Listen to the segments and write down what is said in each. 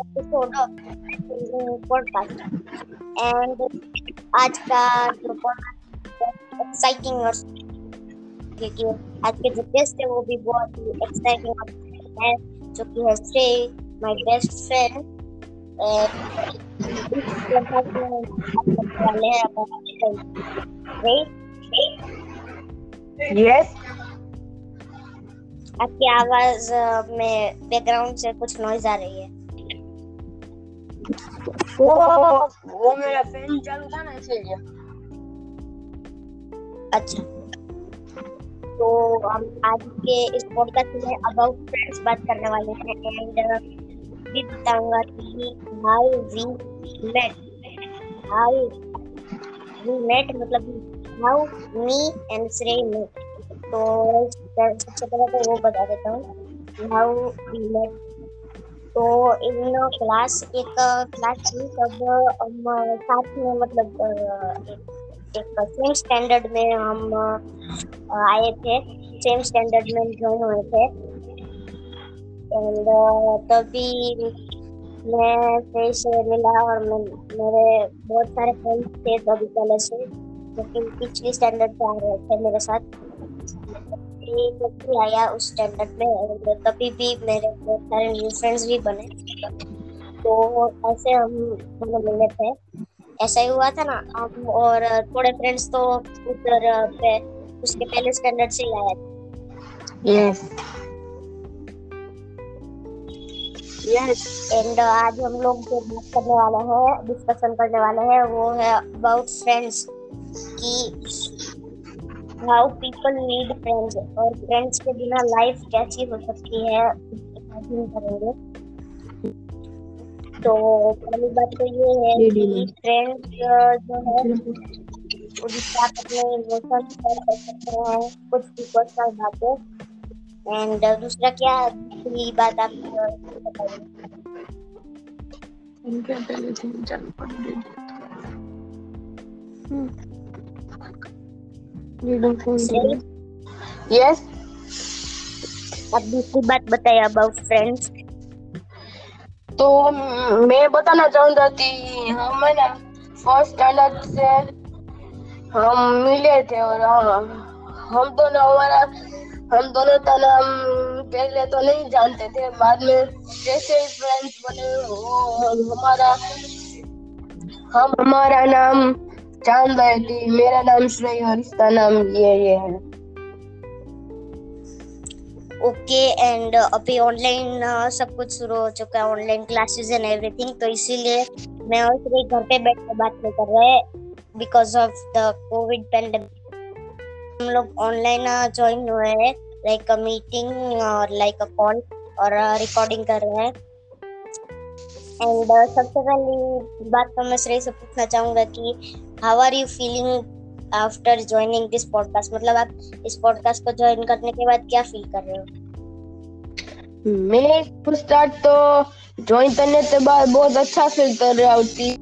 And आज का जो एक्साइटिंग और क्योंकि आज के जो गेस्ट है वो भी बहुत ही एक्साइटिंग है जो कि है श्रे माय बेस्ट फ्रेंड यस आपकी आवाज़ में बैकग्राउंड से कुछ नॉइज़ आ रही है। वो वो मेरा फ़ैन चालू था ना इसलिए अच्छा तो हम आज के इस पॉडकास्ट में अबाउट फ्रेंड्स बात करने वाले हैं एंड भी बताऊँगा कि how we met how we met मतलब how me and Shrey met तो सबसे पहले तो वो बता देता हूँ हाउ वी मेट तो इन क्लास एक क्लास थी तब हम साथ में मतलब एक एक सेम स्टैंडर्ड में हम आए थे। सेम स्टैंडर्ड में ज्वाइन हुए थे। एंड तभी मैं फिर से मिला और मैं, मेरे बहुत सारे फ्रेंड्स थे तभी पहले से, जो कि पिछली स्टैंडर्ड पे आ रहे थे मेरे साथ। व्यक्ति आया उस स्टैंडर्ड में तभी भी मेरे बहुत सारे न्यू फ्रेंड्स भी बने। तो ऐसे हम मतलब मिले थे। ऐसा ही हुआ था ना हम और थोड़े फ्रेंड्स तो उधर पे उसके पहले स्टैंडर्ड से ही आए थे। यस यस एंड आज हम लोग जो बात करने वाले हैं डिस्कशन करने वाले हैं वो है अबाउट फ्रेंड्स कि हाउ पीपल नीड फ्रेंड्स और फ्रेंड्स के बिना लाइफ कैसी हो सकती है करेंगे। तो पहली बात तो ये है कि फ्रेंड्स जो है उससे आप अपने इमोशन शेयर कर सकते हैं कुछ भी पर्सनल बातें। एंड दूसरा क्या दूसरी बात आप बताइए। इनके पहले तीन यस अब दूसरी बात बताइए अबाउट फ्रेंड्स तो मैं बताना चाहूँगा कि हम है ना फ़र्स्ट स्टैंडर्ड से हम मिले थे और हम हम दोनों हमारा हम दोनों का नाम पहले तो नहीं जानते थे बाद में जैसे ही फ्रेंड्स बने वो हमारा हम हमारा नाम रहे थे मेरा नाम श्रेय और इसका नाम ये ये है। ओके एंड अभी ऑनलाइन सब कुछ शुरू हो चुका है ऑनलाइन क्लासेस एंड एवरीथिंग तो इसीलिए मैं और श्रेय घर पे बैठ के बात नहीं कर रहे because of the Covid pandemic हम लोग ऑनलाइन ज्वाइन हुए हैं लाइक अ मीटिंग और लाइक अ कॉल और रिकॉर्डिंग कर रहे हैं। एंड सबसे पहली बात तो मैं श्रेय से पूछना चाहूँगा कि how are you feeling after joining this podcast मतलब आप इस पॉडकास्ट को ज्वाइन करने के बाद क्या फील कर रहे हो? मैं तो स्टार्ट तो ज्वाइन करने के बाद बहुत अच्छा फील कर रहा होती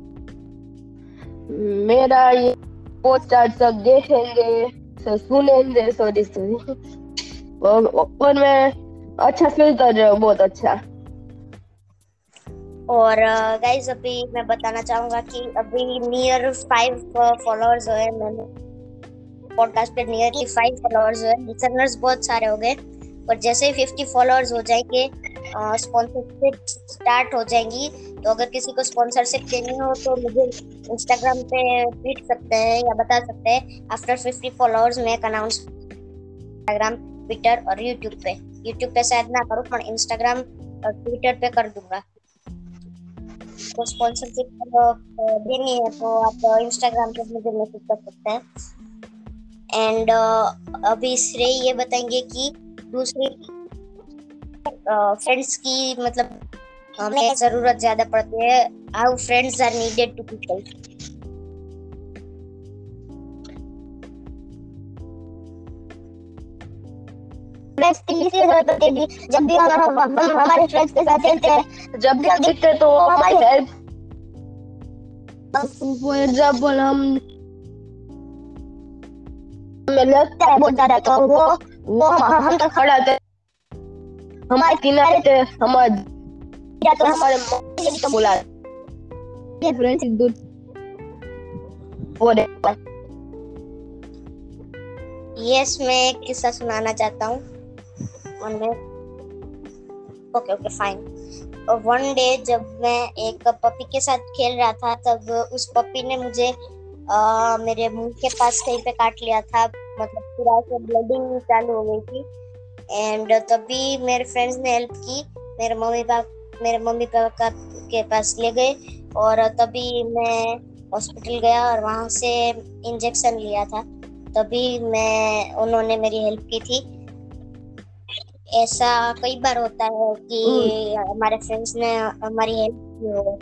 मेरा ये पोस्टर सब देखेंगे सब सुनेंगे सॉरी सॉरी और, और मैं अच्छा फील कर रहा हूँ बहुत अच्छा। और गाइस अभी मैं बताना चाहूँगा कि अभी नियर फाइव फॉलोअर्स हुए मैंने। पॉडकास्ट पे नियरली फाइव फॉलोअर्स हुए लिसनर्स बहुत सारे हो गए। और जैसे ही फिफ्टी फॉलोअर्स हो जाएँगे स्पॉन्सरशिप स्टार्ट हो जाएँगी तो अगर किसी को स्पॉन्सरशिप देनी हो तो मुझे इंस्टाग्राम पे ट्वीट सकते हैं या बता सकते हैं। आफ्टर फिफ्टी फॉलोअर्स मैं एक अनाउंस इंस्टाग्राम ट्विटर और यूट्यूब पे। यूट्यूब पे शायद ना करूँ, पर इंस्टाग्राम और ट्विटर पे कर दूँगा। तो स्पॉन्सरशिप देनी है तो आप इंस्टाग्राम पे मुझे मैसेज कर सकते हैं। एंड अभी श्रेय ये बताएँगे कि दूसरी फ्रेंड्स की मतलब हमें ज़रूरत ज़्यादा पड़ती है। How friends are needed to people पड़ती जब भी हम हम हमारे फ्रेंड्स के साथ खेलते हैं, जब भी हम दिखते तो हमारी हेल्प एग्ज़ाम्पल हम लगता है बहुत ज़्यादा तो वो वो हम तक खड़ा थे। हमारे किनारे थे हमारे तो हमारे तो बोला ये फ्रेंड्स देखो। यस मैं एक किस्सा सुनाना चाहता हूँ। One day okay okay fine one day जब मैं एक पपी के साथ खेल रहा था तब उस पपी ने मुझे अ, मेरे मुँह के पास कहीं पे काट लिया था। मतलब पूरा से ब्लडिंग चालू हो गई थी। एंड तभी मेरे फ्रेंड्स ने हेल्प की। मेरे मम्मी पापा मेरे मम्मी पापा के पास ले गए। और तभी मैं हॉस्पिटल गया और वहाँ से इंजेक्शन लिया था। तभी मैं उन्होंने मेरी हेल्प की थी। ऐसा कई बार होता है कि हमारे फ्रेंड्स ने हमारी हेल्प की हो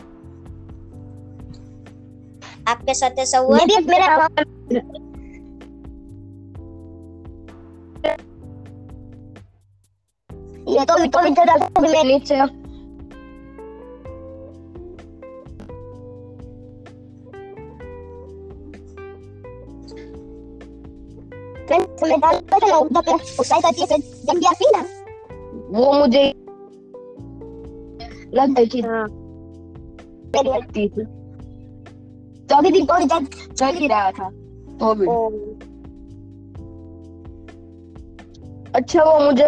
आपके साथ ऐसा हुआ मैं भी मेरा ये तो तो इधर तो मैं नीचे फ्रेंड्स मैं डाल था ना उधर पे उसाई का चीज़ जब भी आती ना वो मुझे लग गई थी। हाँ। लगती थी। तो बहुत जब चल ही रहा था तो भी अच्छा वो मुझे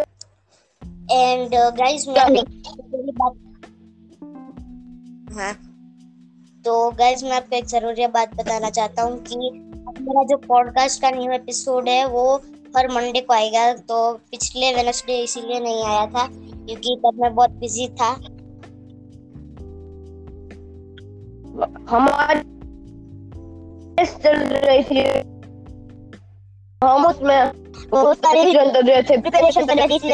एंड गाइस मैं ज़रूरी बात हाँ। तो गाइस मैं आपको एक ज़रूरी बात बताना चाहता हूँ कि मेरा जो पॉडकास्ट का न्यू एपिसोड है वो हर मंडे को आएगा तो पिछले वेनसडे इसीलिए नहीं आया था क्योंकि तब मैं बहुत बिज़ी था। हमारी चल रही थी। हम उसमें वो सारे कर रहे थे। प्रिपरेशन कर रही थी।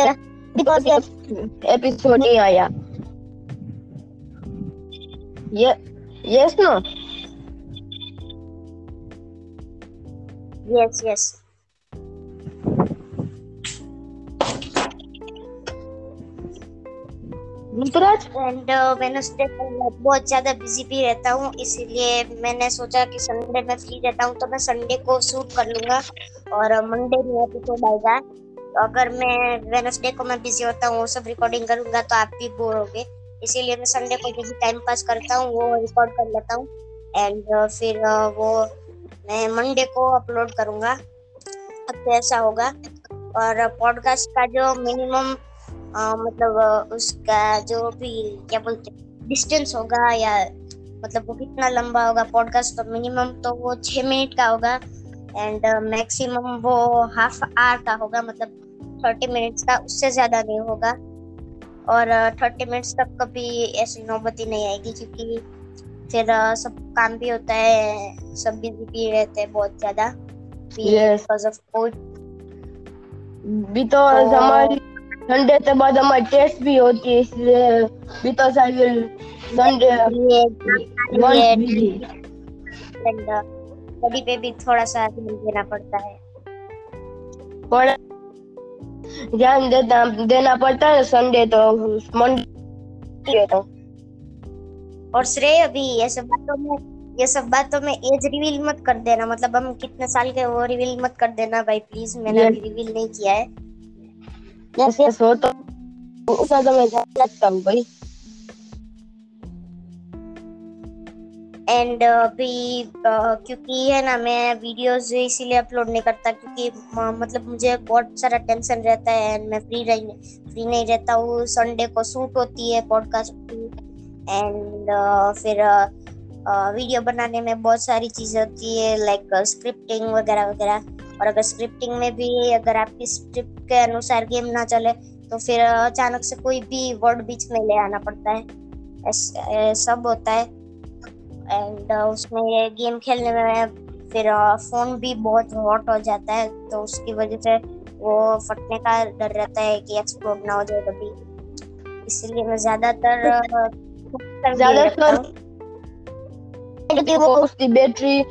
बिकॉज़ एपिसोड नहीं आया। ये यस नो यस यस मुतराज? एंड वेनसडे बहुत ज़्यादा बिज़ी भी रहता हूँ, इसीलिए मैंने सोचा कि संडे में फ्री रहता हूँ तो मैं संडे को शूट कर लूँगा। और मंडे में एपिसोड आएगा अगर मैं वेनसडे को मैं बिज़ी होता हूँ, वो सब रिकॉर्डिंग करूँगा तो आप भी बोर होगे। इसीलिए मैं संडे को जो भी टाइम पास करता हूँ, वो रिकॉर्ड कर लेता हूँ। एंड फिर वो मैं मंडे को अपलोड करूँगा। अब तो ऐसा होगा। और पॉडकास्ट का जो मिनिमम मतलब उसका जो भी क्या बोलते डिस्टेंस होगा या मतलब वो कितना लंबा होगा पॉडकास्ट तो मिनिमम तो वो छः मिनट का होगा एंड मैक्सिमम वो हाफ़ आवर का होगा मतलब थर्टी मिनट्स का उससे ज़्यादा नहीं होगा और थर्टी मिनट्स तक कभी ऐसी नौबत ही नहीं आएगी क्योंकि फिर अ, सब काम भी होता है सब बिज़ी भी रहते हैं बहुत ज़्यादा Yes. बिकॉज़ ऑफ़ कोविड भी तो हमारी संडे के बाद हमारी टेस्ट भी होती है इसलिए भी तो साइकिल संडे बॉडी पे भी थोड़ा सा ध्यान देना पड़ता है। पर ध्यान देना देना पड़ता है संडे तो मंडे तो और श्रेय अभी ये सब बातों में ये सब बातों में एज रिवील मत कर देना मतलब हम कितने साल के वो रिवील मत कर देना भाई प्लीज़ मैंने. अभी रिवील नहीं किया है। एंड अभी क्योंकि है ना मैं वीडियोस इसीलिए अपलोड नहीं करता क्योंकि मतलब मुझे बहुत सारा टेंशन रहता है एंड मैं फ्री रह फ्री नहीं रहता हूँ। संडे को शूट होती है पॉडकास्ट की एंड फिर वीडियो बनाने में बहुत सारी चीज़ें होती है लाइक स्क्रिप्टिंग वगैरह वगैरह। और अगर स्क्रिप्टिंग में भी अगर आपकी स्क्रिप्ट के अनुसार गेम ना चले तो फिर अचानक से कोई भी वर्ड बीच में ले आना पड़ता है। सब होता है। एंड उसमें गेम खेलने में फिर फ़ोन भी बहुत हॉट हो जाता है तो उसकी वजह से वो फटने का डर रहता है कि एक्सप्लोड ना हो जाए कभी। इसलिए मैं ज़्यादातर ज़्यादातर वो उसकी बैटरी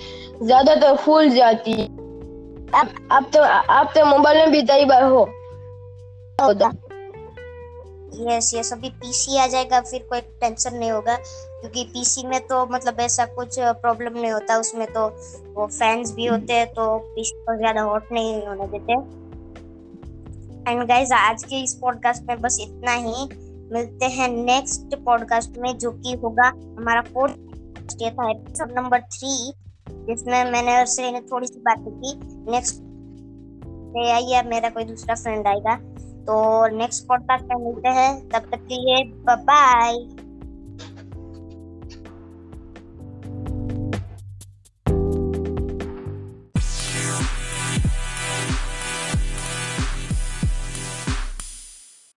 ज़्यादातर फूल जाती है। आप आप तो आप तो मोबाइल में भी कई बार हो। यस यस अभी पीसी आ जाएगा, फिर कोई टेंशन नहीं होगा, क्योंकि पीसी में तो मतलब ऐसा कुछ प्रॉब्लम नहीं होता, उसमें तो वो फैंस भी होते हैं तो पीसी को ज़्यादा हॉट नहीं होने देते। एंड गाइस आज के इस पॉडकास्ट में बस इतना ही। मिलते हैं नेक्स्ट पॉडकास्ट में, जो कि होगा हमारा फोर्थ एपिसोड नंबर थ्री जिसमें मैंने उससे थोड़ी सी बातें की। नेक्स्ट डे आई या मेरा कोई दूसरा फ्रेंड आएगा। तो नेक्स्ट पॉडकास्ट में मिलते हैं। तब तक के लिए बाय